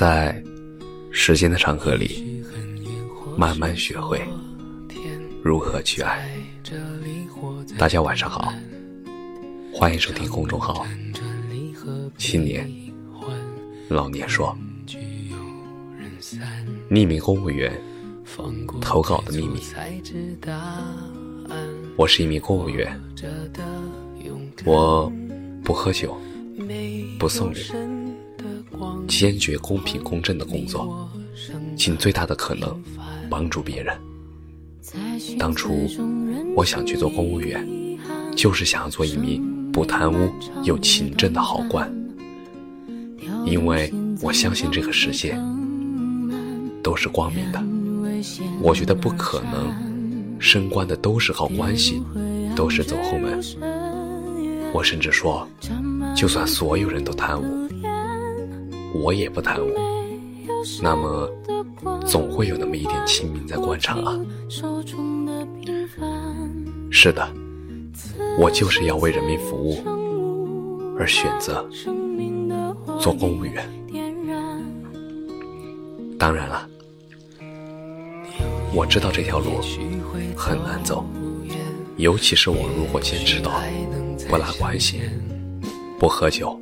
在时间的长河里，慢慢学会如何去爱。大家晚上好，欢迎收听公众号“青年老年说”。匿名公务员投稿的秘密。我是一名公务员，我不喝酒，不送礼，坚决公平公正的工作，尽最大的可能帮助别人。当初我想去做公务员，就是想要做一名不贪污又勤政的好官，因为我相信这个世界都是光明的，我觉得不可能。升官的都是靠关系，都是走后门。我甚至说，就算所有人都贪污，我也不贪污，那么总会有那么一点清明在官场啊。是的，我就是要为人民服务，而选择做公务员。当然了。我知道这条路很难走，尤其是我如果坚持到不拉关系、不喝酒、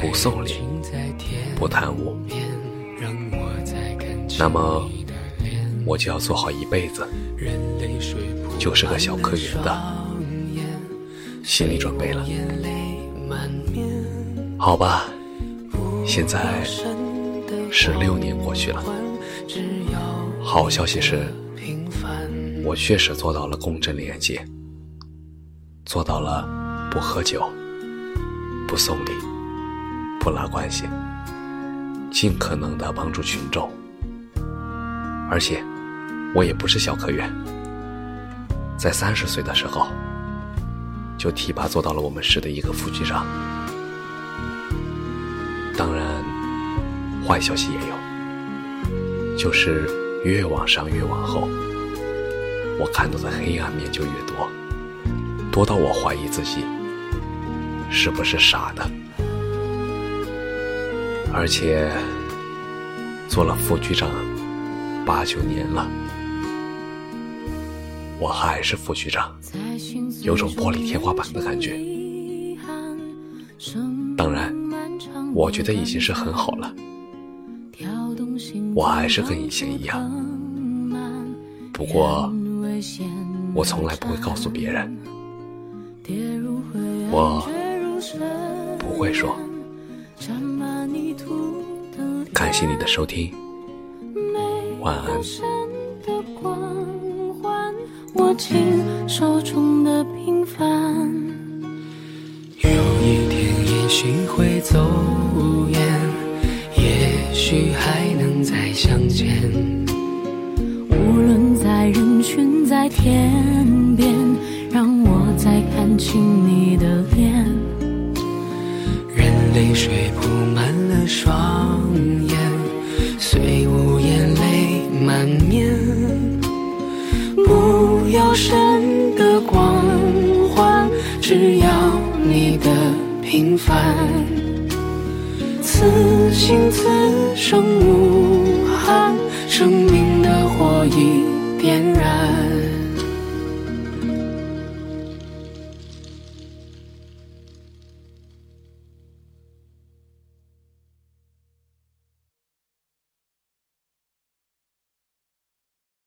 不送礼、不贪污，那么我就要做好一辈子就是个小科员的心理准备了。好吧，现在十六年过去了。好消息是，我确实做到了公正廉洁，做到了不喝酒、不送礼、不拉关系，尽可能的帮助群众。而且，我也不是小科员，在三十岁的时候就提拔做到了我们市的一个副局长。当然，坏消息也有，就是。越往上，越往后，我看到的黑暗面就越多，多到我怀疑自己是不是傻的。而且做了副局长八九年了，我还是副局长，有种玻璃天花板的感觉。当然，我觉得已经是很好了。我还是跟以前一样，不过我从来不会告诉别人，我不会说。感谢你的收听，晚安。有一天也许会走远。也许还能再相见，无论在人群在天边，让我再看清你的脸。任泪水铺满了双不要神的光环，只要你的平凡。此心此生无憾，生命的火已点燃。